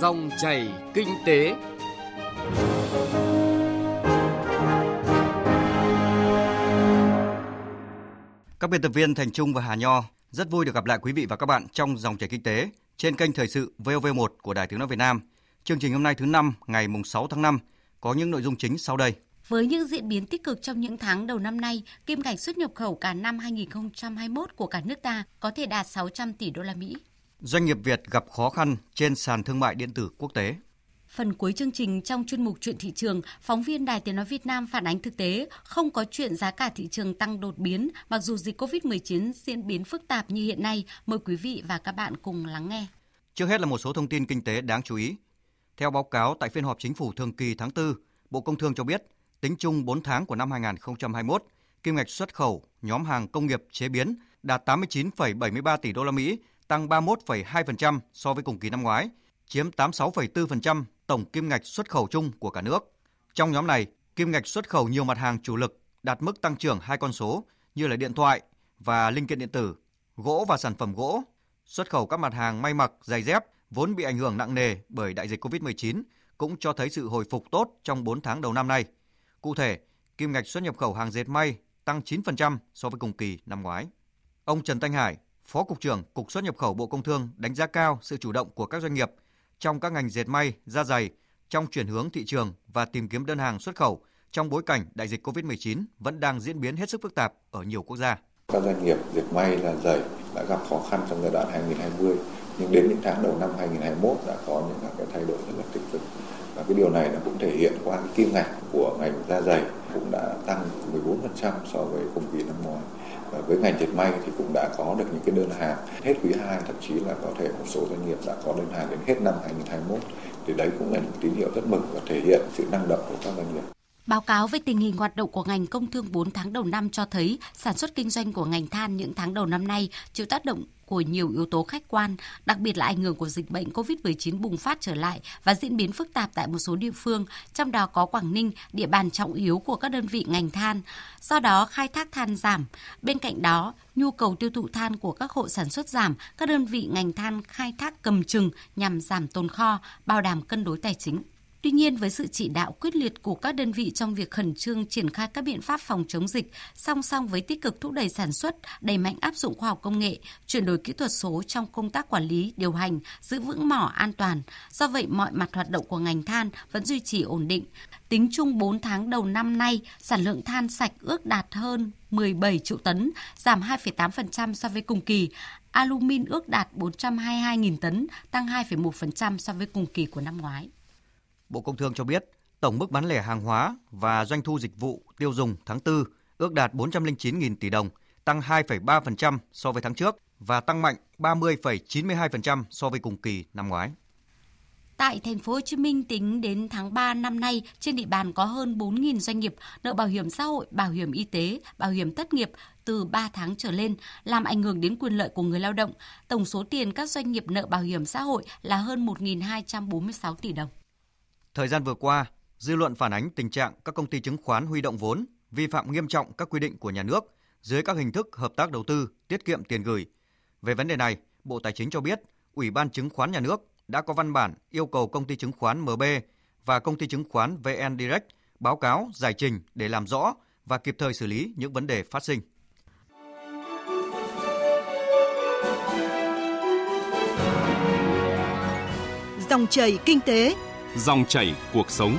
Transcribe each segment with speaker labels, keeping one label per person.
Speaker 1: Dòng chảy kinh tế.
Speaker 2: Các biên tập viên Thành Trung và Hà Nho rất vui được gặp lại quý vị và các bạn trong dòng chảy kinh tế trên kênh thời sự VOV1 của Đài Tiếng nói Việt Nam. Chương trình hôm nay thứ năm ngày mùng 6 tháng 5 có những nội dung chính sau đây.
Speaker 3: Với những diễn biến tích cực trong những tháng đầu năm nay, kim ngạch xuất nhập khẩu cả năm 2021 của cả nước ta có thể đạt 600 tỷ đô la Mỹ.
Speaker 2: Doanh nghiệp Việt gặp khó khăn trên sàn thương mại điện tử quốc tế.
Speaker 3: Phần cuối chương trình trong chuyên mục chuyện thị trường, phóng viên Đài Tiếng Nói Việt Nam phản ánh thực tế không có chuyện giá cả thị trường tăng đột biến mặc dù dịch COVID-19 diễn biến phức tạp như hiện nay. Mời quý vị và các bạn cùng lắng nghe.
Speaker 2: Trước hết là một số thông tin kinh tế đáng chú ý. Theo báo cáo tại phiên họp chính phủ thường kỳ tháng 4, Bộ Công Thương cho biết, tính chung 4 tháng của năm 2021, kim ngạch xuất khẩu nhóm hàng công nghiệp chế biến đạt 89,73 tỷ đô la Mỹ, tăng 31,2% so với cùng kỳ năm ngoái, chiếm 86,4% tổng kim ngạch xuất khẩu chung của cả nước. Trong nhóm này, kim ngạch xuất khẩu nhiều mặt hàng chủ lực đạt mức tăng trưởng hai con số như là điện thoại và linh kiện điện tử, gỗ và sản phẩm gỗ. Xuất khẩu các mặt hàng may mặc, giày dép vốn bị ảnh hưởng nặng nề bởi đại dịch COVID-19 cũng cho thấy sự hồi phục tốt trong 4 tháng đầu năm nay. Cụ thể, kim ngạch xuất nhập khẩu hàng dệt may tăng 9% so với cùng kỳ năm ngoái. Ông Trần Thanh Hải, Phó Cục trưởng Cục xuất nhập khẩu Bộ Công Thương đánh giá cao sự chủ động của các doanh nghiệp trong các ngành dệt may, da dày trong chuyển hướng thị trường và tìm kiếm đơn hàng xuất khẩu trong bối cảnh đại dịch COVID-19 vẫn đang diễn biến hết sức phức tạp ở nhiều quốc gia.
Speaker 4: Các doanh nghiệp dệt may là dày đã gặp khó khăn trong giai đoạn 2020 nhưng đến những tháng đầu năm 2021 đã có những cái thay đổi rất là tích cực và cái điều này nó cũng thể hiện qua cái kim ngạch của ngành da dày cũng đã tăng 14% so với cùng kỳ năm ngoái và với ngành dệt may thì cũng đã có được những cái đơn hàng hết quý 2 thậm chí là có thể một số doanh nghiệp đã có đơn hàng đến hết năm 2021 thì đấy cũng là một tín hiệu rất mừng và thể hiện sự năng động của các doanh nghiệp.
Speaker 3: Báo cáo về tình hình hoạt động của ngành công thương 4 tháng đầu năm cho thấy sản xuất kinh doanh của ngành than những tháng đầu năm nay chịu tác động của nhiều yếu tố khách quan, đặc biệt là ảnh hưởng của dịch bệnh COVID-19 bùng phát trở lại và diễn biến phức tạp tại một số địa phương, trong đó có Quảng Ninh, địa bàn trọng yếu của các đơn vị ngành than. Do đó, khai thác than giảm. Bên cạnh đó, nhu cầu tiêu thụ than của các hộ sản xuất giảm, các đơn vị ngành than khai thác cầm chừng nhằm giảm tồn kho, bảo đảm cân đối tài chính. Tuy nhiên, với sự chỉ đạo quyết liệt của các đơn vị trong việc khẩn trương triển khai các biện pháp phòng chống dịch, song song với tích cực thúc đẩy sản xuất, đẩy mạnh áp dụng khoa học công nghệ, chuyển đổi kỹ thuật số trong công tác quản lý, điều hành, giữ vững mỏ an toàn. Do vậy, mọi mặt hoạt động của ngành than vẫn duy trì ổn định. Tính chung 4 tháng đầu năm nay, sản lượng than sạch ước đạt hơn 17 triệu tấn, giảm 2,8% so với cùng kỳ. Alumin ước đạt 422.000 tấn, tăng 2,1% so với cùng kỳ của năm ngoái.
Speaker 2: Bộ Công Thương cho biết, tổng mức bán lẻ hàng hóa và doanh thu dịch vụ tiêu dùng tháng 4 ước đạt 409.000 tỷ đồng, tăng 2,3% so với tháng trước và tăng mạnh 30,92% so với cùng kỳ năm ngoái.
Speaker 3: Tại thành phố Hồ Chí Minh tính đến tháng 3 năm nay, trên địa bàn có hơn 4.000 doanh nghiệp nợ bảo hiểm xã hội, bảo hiểm y tế, bảo hiểm thất nghiệp từ 3 tháng trở lên, làm ảnh hưởng đến quyền lợi của người lao động. Tổng số tiền các doanh nghiệp nợ bảo hiểm xã hội là hơn 1.246 tỷ đồng.
Speaker 2: Thời gian vừa qua, dư luận phản ánh tình trạng các công ty chứng khoán huy động vốn vi phạm nghiêm trọng các quy định của nhà nước dưới các hình thức hợp tác đầu tư, tiết kiệm tiền gửi. Về vấn đề này, Bộ Tài chính cho biết, Ủy ban Chứng khoán Nhà nước đã có văn bản yêu cầu công ty chứng khoán MB và công ty chứng khoán VN Direct báo cáo giải trình để làm rõ và kịp thời xử lý những vấn đề phát sinh.
Speaker 5: Dòng chảy kinh tế,
Speaker 6: Dòng chảy cuộc sống.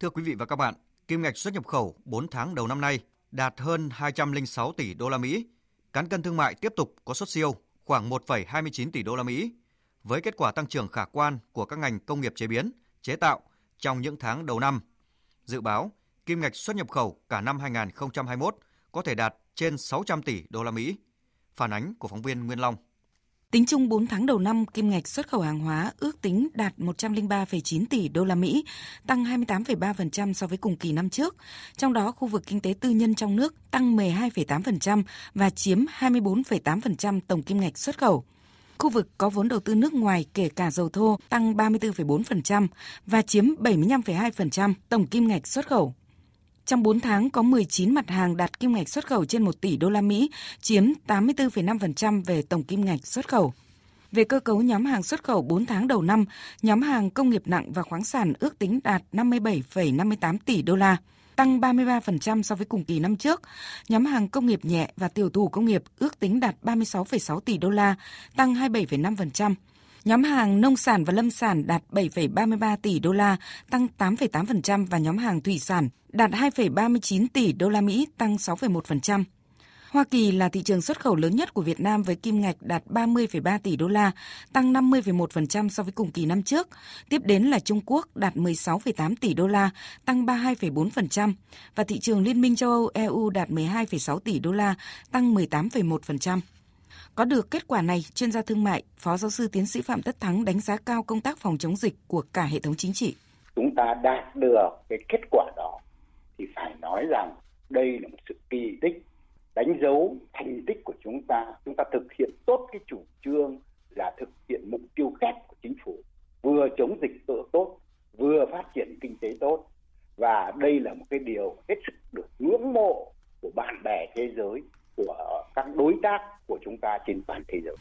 Speaker 2: Thưa quý vị và các bạn, kim ngạch xuất nhập khẩu 4 tháng đầu năm nay đạt hơn 206 tỷ đô la Mỹ. Cán cân thương mại tiếp tục có xuất siêu khoảng 1,29 tỷ đô la Mỹ. Với kết quả tăng trưởng khả quan của các ngành công nghiệp chế biến, chế tạo trong những tháng đầu năm, dự báo kim ngạch xuất nhập khẩu cả năm 2021 có thể đạt trên 600 tỷ đô la Mỹ. Phản ánh của phóng viên Nguyên Long.
Speaker 7: Tính chung 4 tháng đầu năm, kim ngạch xuất khẩu hàng hóa ước tính đạt 103,9 tỷ đô la Mỹ, tăng 28,3% so với cùng kỳ năm trước. Trong đó, khu vực kinh tế tư nhân trong nước tăng 12,8% và chiếm 24,8% tổng kim ngạch xuất khẩu. Khu vực có vốn đầu tư nước ngoài kể cả dầu thô tăng 34,4% và chiếm 75,2% tổng kim ngạch xuất khẩu. Trong 4 tháng có 19 mặt hàng đạt kim ngạch xuất khẩu trên 1 tỷ đô la Mỹ, chiếm 84,5% về tổng kim ngạch xuất khẩu. Về cơ cấu nhóm hàng xuất khẩu 4 tháng đầu năm, nhóm hàng công nghiệp nặng và khoáng sản ước tính đạt 57,58 tỷ đô la, tăng 33% so với cùng kỳ năm trước. Nhóm hàng công nghiệp nhẹ và tiểu thủ công nghiệp ước tính đạt 36,6 tỷ đô la, tăng 27,5%. Nhóm hàng nông sản và lâm sản đạt 7,33 tỷ đô la, tăng 8,8% và nhóm hàng thủy sản đạt 2,39 tỷ đô la Mỹ, tăng 6,1%. Hoa Kỳ là thị trường xuất khẩu lớn nhất của Việt Nam với kim ngạch đạt 30,3 tỷ đô la, tăng 50,1% so với cùng kỳ năm trước. Tiếp đến là Trung Quốc đạt 16,8 tỷ đô la, tăng 32,4% và thị trường Liên minh châu Âu EU đạt 12,6 tỷ đô la, tăng 18,1%. Có được kết quả này, chuyên gia thương mại, Phó giáo sư tiến sĩ Phạm Tất Thắng đánh giá cao công tác phòng chống dịch của cả hệ thống chính trị.
Speaker 8: Chúng ta đạt được cái kết quả đó thì phải nói rằng đây là một sự kỳ tích đánh dấu thành tích của chúng ta chúng ta thực hiện tốt cái chủ trương là thực hiện mục tiêu kép của chính phủ vừa chống dịch tự tốt vừa phát triển kinh tế tốt và đây là một cái điều hết sức được ngưỡng mộ của bạn bè thế giới của các đối tác của chúng ta trên toàn thế giới.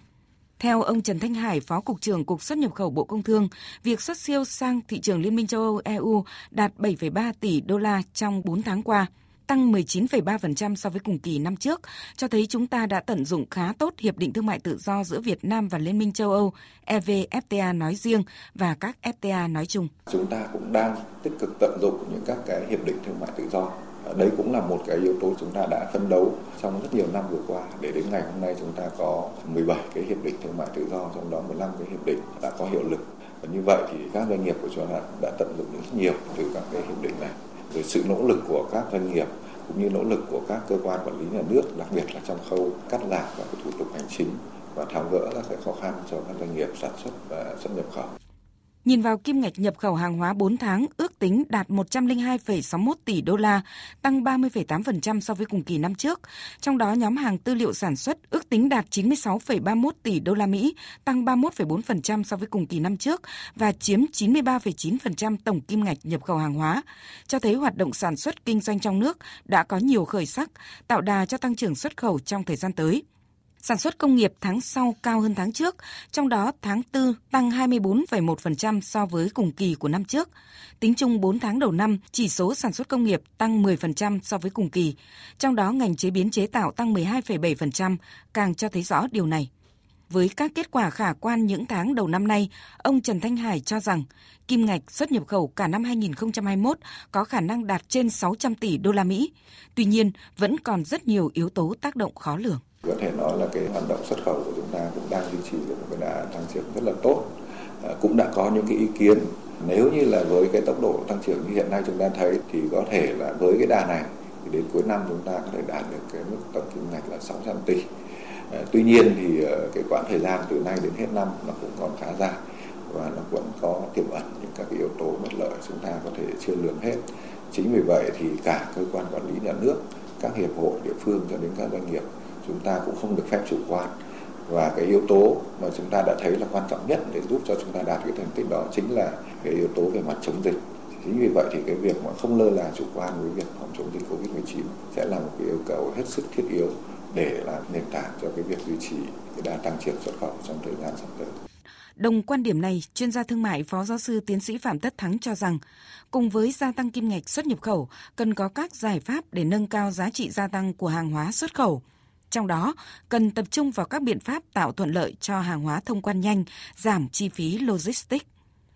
Speaker 7: Theo ông Trần Thanh Hải, Phó Cục trưởng Cục xuất nhập khẩu Bộ Công Thương, việc xuất siêu sang thị trường Liên minh châu Âu EU đạt 7,3 tỷ đô la trong 4 tháng qua – tăng 19,3% so với cùng kỳ năm trước, cho thấy chúng ta đã tận dụng khá tốt Hiệp định Thương mại Tự do giữa Việt Nam và Liên minh châu Âu EVFTA nói riêng và các FTA nói chung.
Speaker 4: Chúng ta cũng đang tích cực tận dụng những các cái hiệp định thương mại tự do đấy cũng là một cái yếu tố chúng ta đã phấn đấu trong rất nhiều năm vừa qua. Để đến ngày hôm nay chúng ta có 17 cái hiệp định thương mại tự do trong đó 15 cái hiệp định đã có hiệu lực. Và như vậy thì các doanh nghiệp của chúng ta đã tận dụng rất nhiều từ các cái hiệp định này. Về sự nỗ lực của các doanh nghiệp cũng như nỗ lực của các cơ quan quản lý nhà nước, đặc biệt là trong khâu cắt giảm các thủ tục hành chính và tháo gỡ các cái khó khăn cho các doanh nghiệp sản xuất và xuất nhập khẩu.
Speaker 7: Nhìn vào kim ngạch nhập khẩu hàng hóa 4 tháng ước tính đạt 102,61 tỷ đô la, tăng 30,8% so với cùng kỳ năm trước. Trong đó nhóm hàng tư liệu sản xuất ước tính đạt 96,31 tỷ đô la Mỹ, tăng 31,4% so với cùng kỳ năm trước và chiếm 93,9% tổng kim ngạch nhập khẩu hàng hóa, cho thấy hoạt động sản xuất kinh doanh trong nước đã có nhiều khởi sắc, tạo đà cho tăng trưởng xuất khẩu trong thời gian tới. Sản xuất công nghiệp tháng sau cao hơn tháng trước, trong đó tháng 4 tăng 24,1% so với cùng kỳ của năm trước. Tính chung 4 tháng đầu năm, chỉ số sản xuất công nghiệp tăng 10% so với cùng kỳ, trong đó ngành chế biến chế tạo tăng 12,7%, càng cho thấy rõ điều này. Với các kết quả khả quan những tháng đầu năm nay, ông Trần Thanh Hải cho rằng kim ngạch xuất nhập khẩu cả năm 2021 có khả năng đạt trên 600 tỷ đô la Mỹ. Tuy nhiên, vẫn còn rất nhiều yếu tố tác động khó lường.
Speaker 4: Có thể nói là cái hoạt động xuất khẩu của chúng ta cũng đang duy trì được một cái đà tăng trưởng rất là tốt. À, cũng đã có những cái ý kiến nếu như là với cái tốc độ tăng trưởng như hiện nay chúng ta thấy thì có thể là với cái đà này thì đến cuối năm chúng ta có thể đạt được cái mức tổng kim ngạch là 600 tỷ. À, tuy nhiên thì à, cái quãng thời gian từ nay đến hết năm nó cũng còn khá dài và nó vẫn có tiềm ẩn những các cái yếu tố bất lợi chúng ta có thể chưa lường hết. Chính vì vậy thì cả cơ quan quản lý nhà nước, các hiệp hội địa phương cho đến các doanh nghiệp chúng ta cũng không được phép chủ quan và cái yếu tố mà chúng ta đã thấy là quan trọng nhất để giúp cho chúng ta đạt cái thành tích đó chính là cái yếu tố về mặt chống dịch chính vì vậy thì cái việc mà không lơ là chủ quan với việc phòng chống dịch covid 19 sẽ là một cái yêu cầu hết sức thiết yếu để làm nền tảng cho cái việc duy trì cái đa tăng trưởng xuất khẩu trong thời gian sắp tới.
Speaker 7: Đồng quan điểm này, chuyên gia thương mại Phó Giáo sư Tiến sĩ Phạm Tất Thắng cho rằng, cùng với gia tăng kim ngạch xuất nhập khẩu, cần có các giải pháp để nâng cao giá trị gia tăng của hàng hóa xuất khẩu. Trong đó, cần tập trung vào các biện pháp tạo thuận lợi cho hàng hóa thông quan nhanh, giảm chi phí logistics.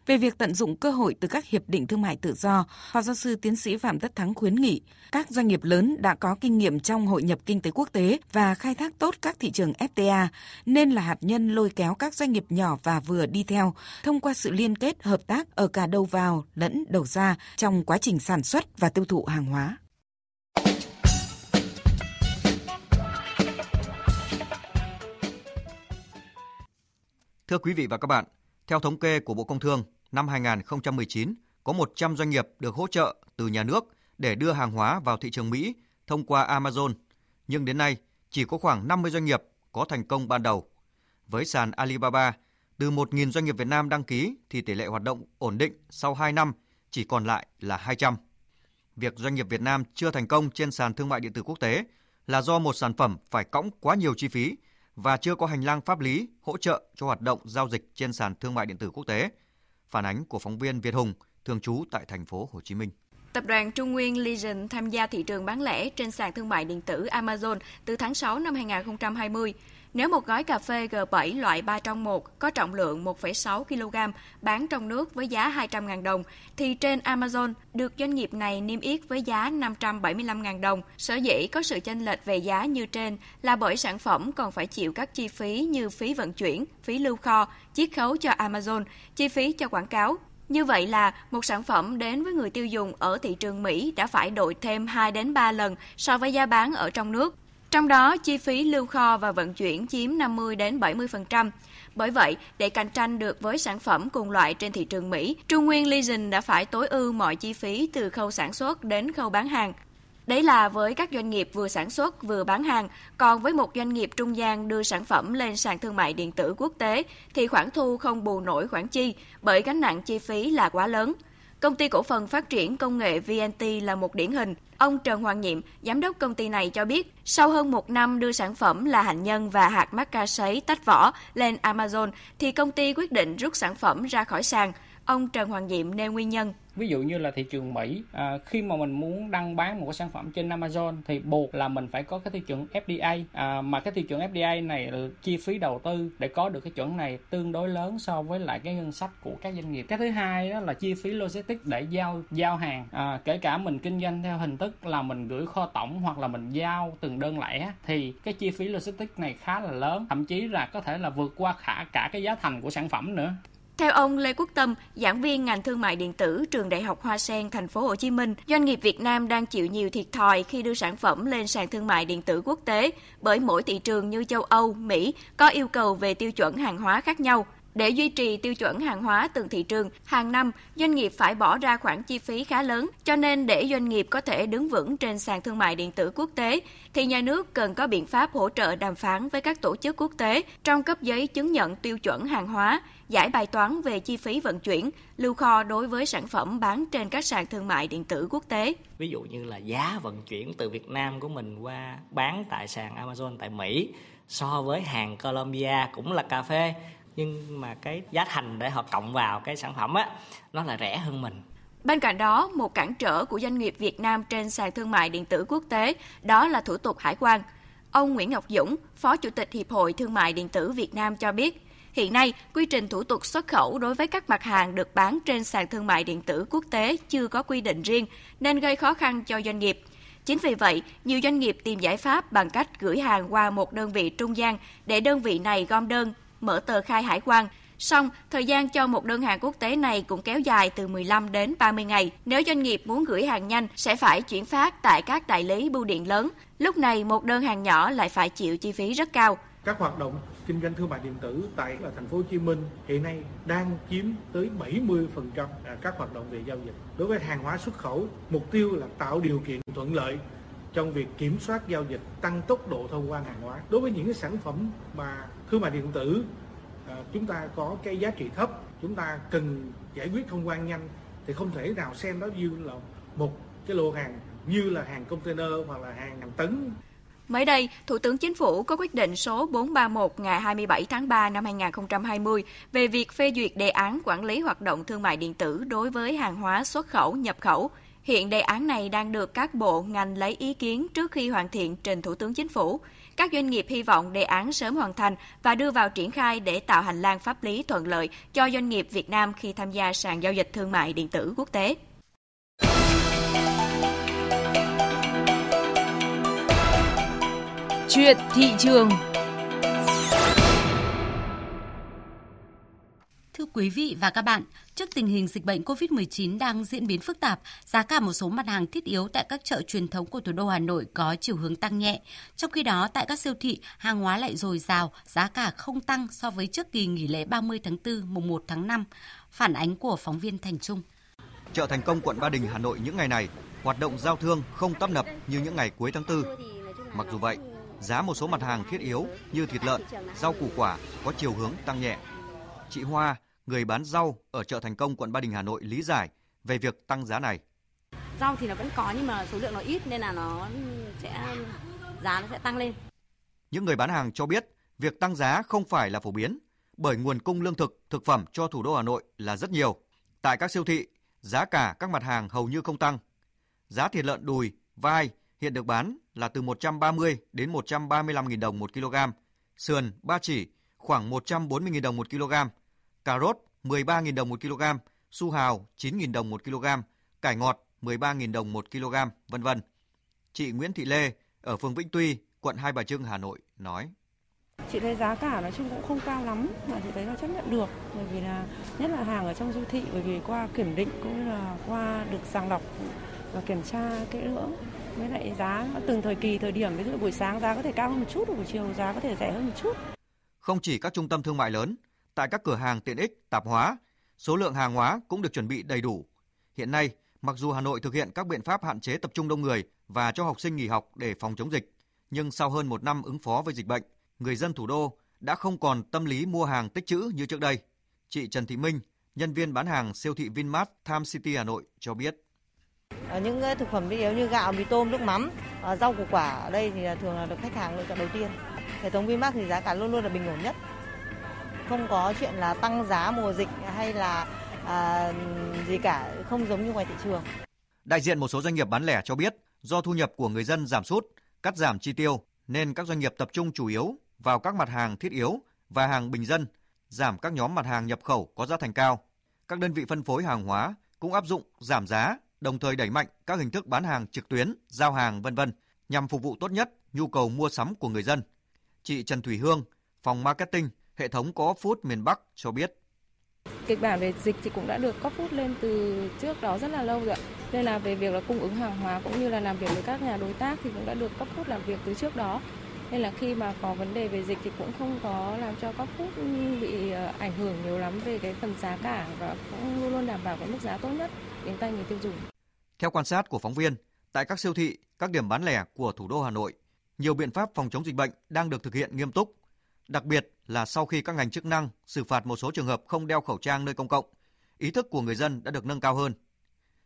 Speaker 7: Về việc tận dụng cơ hội từ các hiệp định thương mại tự do, Phó giáo sư tiến sĩ Phạm Tất Thắng khuyến nghị các doanh nghiệp lớn đã có kinh nghiệm trong hội nhập kinh tế quốc tế và khai thác tốt các thị trường FTA nên là hạt nhân lôi kéo các doanh nghiệp nhỏ và vừa đi theo thông qua sự liên kết hợp tác ở cả đầu vào lẫn đầu ra trong quá trình sản xuất và tiêu thụ hàng hóa.
Speaker 2: Thưa quý vị và các bạn, theo thống kê của Bộ Công Thương, năm 2019 có 100 doanh nghiệp được hỗ trợ từ nhà nước để đưa hàng hóa vào thị trường Mỹ thông qua Amazon, nhưng đến nay chỉ có khoảng 50 doanh nghiệp có thành công ban đầu. Với sàn Alibaba, từ 1.000 doanh nghiệp Việt Nam đăng ký thì tỷ lệ hoạt động ổn định sau 2 năm chỉ còn lại là 200. Việc doanh nghiệp Việt Nam chưa thành công trên sàn thương mại điện tử quốc tế là do một sản phẩm phải cõng quá nhiều chi phí và chưa có hành lang pháp lý hỗ trợ cho hoạt động giao dịch trên sàn thương mại điện tử quốc tế. Phản ánh của phóng viên Việt Hùng, thường trú tại thành phố Hồ Chí Minh.
Speaker 9: Tập đoàn Trung Nguyên Legion tham gia thị trường bán lẻ trên sàn thương mại điện tử Amazon từ tháng 6 năm 2020. Nếu một gói cà phê G7 loại 3 trong 1 có trọng lượng 1,6 kg bán trong nước với giá 200.000 đồng, thì trên Amazon được doanh nghiệp này niêm yết với giá 575.000 đồng. Sở dĩ có sự chênh lệch về giá như trên là bởi sản phẩm còn phải chịu các chi phí như phí vận chuyển, phí lưu kho, chiết khấu cho Amazon, chi phí cho quảng cáo, như vậy là một sản phẩm đến với người tiêu dùng ở thị trường Mỹ đã phải đội thêm 2 đến 3 lần so với giá bán ở trong nước. Trong đó, chi phí lưu kho và vận chuyển chiếm 50 đến 70%. Bởi vậy, để cạnh tranh được với sản phẩm cùng loại trên thị trường Mỹ, Trung Nguyên Legion đã phải tối ưu mọi chi phí từ khâu sản xuất đến khâu bán hàng. Đấy là với các doanh nghiệp vừa sản xuất vừa bán hàng, còn với một doanh nghiệp trung gian đưa sản phẩm lên sàn thương mại điện tử quốc tế thì khoản thu không bù nổi khoản chi bởi gánh nặng chi phí là quá lớn. Công ty cổ phần phát triển công nghệ VNT là một điển hình. Ông Trần Hoàng Nhiệm, giám đốc công ty này cho biết, sau hơn một năm đưa sản phẩm là hạnh nhân và hạt macca sấy tách vỏ lên Amazon, thì công ty quyết định rút sản phẩm ra khỏi sàn. Ông Trần Hoàng Diệm nêu nguyên nhân.
Speaker 10: Ví dụ như là thị trường Mỹ, à, khi mà mình muốn đăng bán một cái sản phẩm trên Amazon thì buộc là mình phải có cái tiêu chuẩn FDA, à, mà cái tiêu chuẩn FDA này chi phí đầu tư để có được cái chuẩn này tương đối lớn so với lại cái ngân sách của các doanh nghiệp. Cái thứ hai đó là chi phí logistics để giao giao hàng, à, kể cả mình kinh doanh theo hình thức là mình gửi kho tổng hoặc là mình giao từng đơn lẻ thì cái chi phí logistics này khá là lớn, thậm chí là có thể là vượt qua khả cả cái giá thành của sản phẩm nữa.
Speaker 9: Theo ông Lê Quốc Tâm, giảng viên ngành thương mại điện tử trường Đại học Hoa Sen, thành phố Hồ Chí Minh, doanh nghiệp Việt Nam đang chịu nhiều thiệt thòi khi đưa sản phẩm lên sàn thương mại điện tử quốc tế bởi mỗi thị trường như châu Âu, Mỹ có yêu cầu về tiêu chuẩn hàng hóa khác nhau. Để duy trì tiêu chuẩn hàng hóa từng thị trường, hàng năm doanh nghiệp phải bỏ ra khoản chi phí khá lớn, cho nên để doanh nghiệp có thể đứng vững trên sàn thương mại điện tử quốc tế thì nhà nước cần có biện pháp hỗ trợ đàm phán với các tổ chức quốc tế trong cấp giấy chứng nhận tiêu chuẩn hàng hóa, giải bài toán về chi phí vận chuyển, lưu kho đối với sản phẩm bán trên các sàn thương mại điện tử quốc tế.
Speaker 11: Ví dụ như là giá vận chuyển từ Việt Nam của mình qua bán tại sàn Amazon tại Mỹ so với hàng Colombia cũng là cà phê nhưng mà cái giá thành để họ cộng vào cái sản phẩm á nó là rẻ hơn mình
Speaker 9: Bên cạnh đó, một cản trở của doanh nghiệp Việt Nam trên sàn thương mại điện tử quốc tế đó là thủ tục hải quan. Ông Nguyễn Ngọc Dũng, Phó Chủ tịch Hiệp hội Thương mại điện tử Việt Nam cho biết, hiện nay quy trình thủ tục xuất khẩu đối với các mặt hàng được bán trên sàn thương mại điện tử quốc tế chưa có quy định riêng nên gây khó khăn cho doanh nghiệp. Chính vì vậy, nhiều doanh nghiệp tìm giải pháp bằng cách gửi hàng qua một đơn vị trung gian để đơn vị này gom đơn mở tờ khai hải quan. Song, thời gian cho một đơn hàng quốc tế này cũng kéo dài từ 15 đến 30 ngày. Nếu doanh nghiệp muốn gửi hàng nhanh sẽ phải chuyển phát tại các đại lý bưu điện lớn. Lúc này một đơn hàng nhỏ lại phải chịu chi phí rất cao.
Speaker 12: Các hoạt động kinh doanh thương mại điện tử tại là thành phố Hồ Chí Minh hiện nay đang chiếm tới 70% à, các hoạt động về giao dịch. Đối với hàng hóa xuất khẩu, mục tiêu là tạo điều kiện thuận lợi trong việc kiểm soát giao dịch, tăng tốc độ thông quan hàng hóa. Đối với những cái sản phẩm mà thương mại điện tử à, chúng ta có cái giá trị thấp, chúng ta cần giải quyết thông quan nhanh thì không thể nào xem đó như là một cái lô hàng như là hàng container hoặc là hàng hàng tấn
Speaker 9: Mới đây, Thủ tướng Chính phủ có quyết định số 431 ngày 27 tháng 3 năm 2020 về việc phê duyệt đề án quản lý hoạt động thương mại điện tử đối với hàng hóa xuất khẩu, nhập khẩu. Hiện đề án này đang được các bộ, ngành lấy ý kiến trước khi hoàn thiện trình Thủ tướng Chính phủ. Các doanh nghiệp hy vọng đề án sớm hoàn thành và đưa vào triển khai để tạo hành lang pháp lý thuận lợi cho doanh nghiệp Việt Nam khi tham gia sàn giao dịch thương mại điện tử quốc tế.
Speaker 5: Chuyện thị trường
Speaker 3: quý vị và các bạn, trước tình hình dịch bệnh COVID-19 đang diễn biến phức tạp, giá cả một số mặt hàng thiết yếu tại các chợ truyền thống của thủ đô Hà Nội có chiều hướng tăng nhẹ. Trong khi đó, tại các siêu thị, hàng hóa lại dồi dào, giá cả không tăng so với trước kỳ nghỉ lễ 30 tháng 4, mùng 1 tháng 5. Phản ánh của phóng viên Thành Trung.
Speaker 2: Chợ Thành Công quận Ba Đình Hà Nội những ngày này, hoạt động giao thương không tấp nập như những ngày cuối tháng 4. Mặc dù vậy, giá một số mặt hàng thiết yếu như thịt lợn, rau củ quả có chiều hướng tăng nhẹ. Chị Hoa, người bán rau ở chợ Thành Công quận Ba Đình Hà Nội lý giải về việc tăng giá này.
Speaker 13: Rau thì nó vẫn có nhưng mà số lượng nó ít nên là nó sẽ giá nó sẽ tăng lên.
Speaker 2: Những người bán hàng cho biết việc tăng giá không phải là phổ biến bởi nguồn cung lương thực, thực phẩm cho thủ đô Hà Nội là rất nhiều. Tại các siêu thị, giá cả các mặt hàng hầu như không tăng. Giá thịt lợn đùi, vai hiện được bán là từ 130 đến 135.000 đồng một kg, sườn, ba chỉ khoảng 140.000 đồng một kg, cà rốt 13.000 đồng một kg, su hào 9.000 đồng một kg, cải ngọt 13.000 đồng một kg, vân vân. Chị Nguyễn Thị Lê ở phường Vĩnh Tuy, quận Hai Bà Trưng, Hà Nội nói.
Speaker 14: Chị thấy giá cả nói chung cũng không cao lắm mà chị thấy là chấp nhận được bởi vì là nhất là hàng ở trong siêu thị bởi vì qua kiểm định cũng như là qua được sàng lọc và kiểm tra kỹ lưỡng với lại giá từng thời kỳ thời điểm ví dụ buổi sáng giá có thể cao hơn một chút buổi chiều giá có thể rẻ hơn một chút.
Speaker 2: Không chỉ các trung tâm thương mại lớn, tại các cửa hàng tiện ích, tạp hóa, số lượng hàng hóa cũng được chuẩn bị đầy đủ. Hiện nay, mặc dù Hà Nội thực hiện các biện pháp hạn chế tập trung đông người và cho học sinh nghỉ học để phòng chống dịch, nhưng sau hơn một năm ứng phó với dịch bệnh, người dân thủ đô đã không còn tâm lý mua hàng tích trữ như trước đây. Chị Trần Thị Minh, nhân viên bán hàng siêu thị Vinmart tham City Hà Nội cho biết.
Speaker 15: À, những ờ, thực phẩm thiết yếu như gạo, mì tôm, nước mắm, à, rau củ quả ở đây thì à, thường là được khách hàng lựa chọn đầu tiên. Hệ thống Vinmart thì giá cả luôn luôn là bình ổn nhất. Không có chuyện là tăng giá mùa dịch hay là à, gì cả, không giống như ngoài thị trường.
Speaker 2: Đại diện một số doanh nghiệp bán lẻ cho biết, do thu nhập của người dân giảm sút, cắt giảm chi tiêu nên các doanh nghiệp tập trung chủ yếu vào các mặt hàng thiết yếu và hàng bình dân, giảm các nhóm mặt hàng nhập khẩu có giá thành cao. Các đơn vị phân phối hàng hóa cũng áp dụng giảm giá, đồng thời đẩy mạnh các hình thức bán hàng trực tuyến, giao hàng vân vân nhằm phục vụ tốt nhất nhu cầu mua sắm của người dân. Chị Trần Thủy Hương, phòng marketing, hệ thống có food miền Bắc cho biết.
Speaker 14: Kịch bản về dịch thì cũng đã được có food lên từ trước đó rất là lâu rồi ạ. Nên là về việc là cung ứng hàng hóa cũng như là làm việc với các nhà đối tác thì cũng đã được cấp food làm việc từ trước đó. Nên là khi mà có vấn đề về dịch thì cũng không có làm cho các food bị ờ, ảnh hưởng nhiều lắm về cái phần giá cả và cũng luôn luôn đảm bảo cái mức giá tốt nhất đến tay người tiêu dùng.
Speaker 2: Theo quan sát của phóng viên, tại các siêu thị, các điểm bán lẻ của thủ đô Hà Nội, nhiều biện pháp phòng chống dịch bệnh đang được thực hiện nghiêm túc. Đặc biệt là sau khi các ngành chức năng xử phạt một số trường hợp không đeo khẩu trang nơi công cộng, ý thức của người dân đã được nâng cao hơn.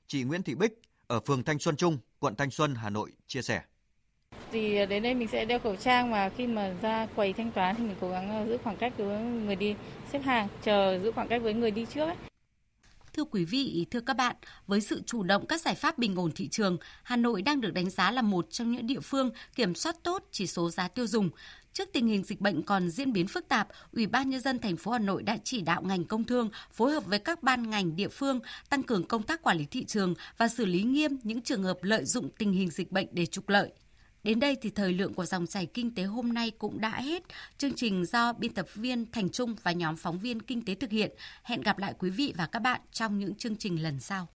Speaker 2: Chị Nguyễn Thị Bích ở phường Thanh Xuân Trung, quận Thanh Xuân, Hà Nội chia sẻ.
Speaker 16: Thì đến đây mình sẽ đeo khẩu trang và khi mà ra quầy thanh toán thì mình cố gắng ờ, giữ khoảng cách với người đi xếp hàng, chờ giữ khoảng cách với người đi trước ấy.
Speaker 3: Thưa quý vị, thưa các bạn, với sự chủ động các giải pháp bình ổn thị trường, Hà Nội đang được đánh giá là một trong những địa phương kiểm soát tốt chỉ số giá tiêu dùng. Trước tình hình dịch bệnh còn diễn biến phức tạp, Ủy ban nhân dân thành phố Hà Nội đã chỉ đạo ngành công thương phối hợp với các ban ngành địa phương tăng cường công tác quản lý thị trường và xử lý nghiêm những trường hợp lợi dụng tình hình dịch bệnh để trục lợi. Đến đây thì thời lượng của dòng chảy kinh tế hôm nay cũng đã hết. Chương trình do biên tập viên Thành Trung và nhóm phóng viên kinh tế thực hiện. Hẹn gặp lại quý vị và các bạn trong những chương trình lần sau.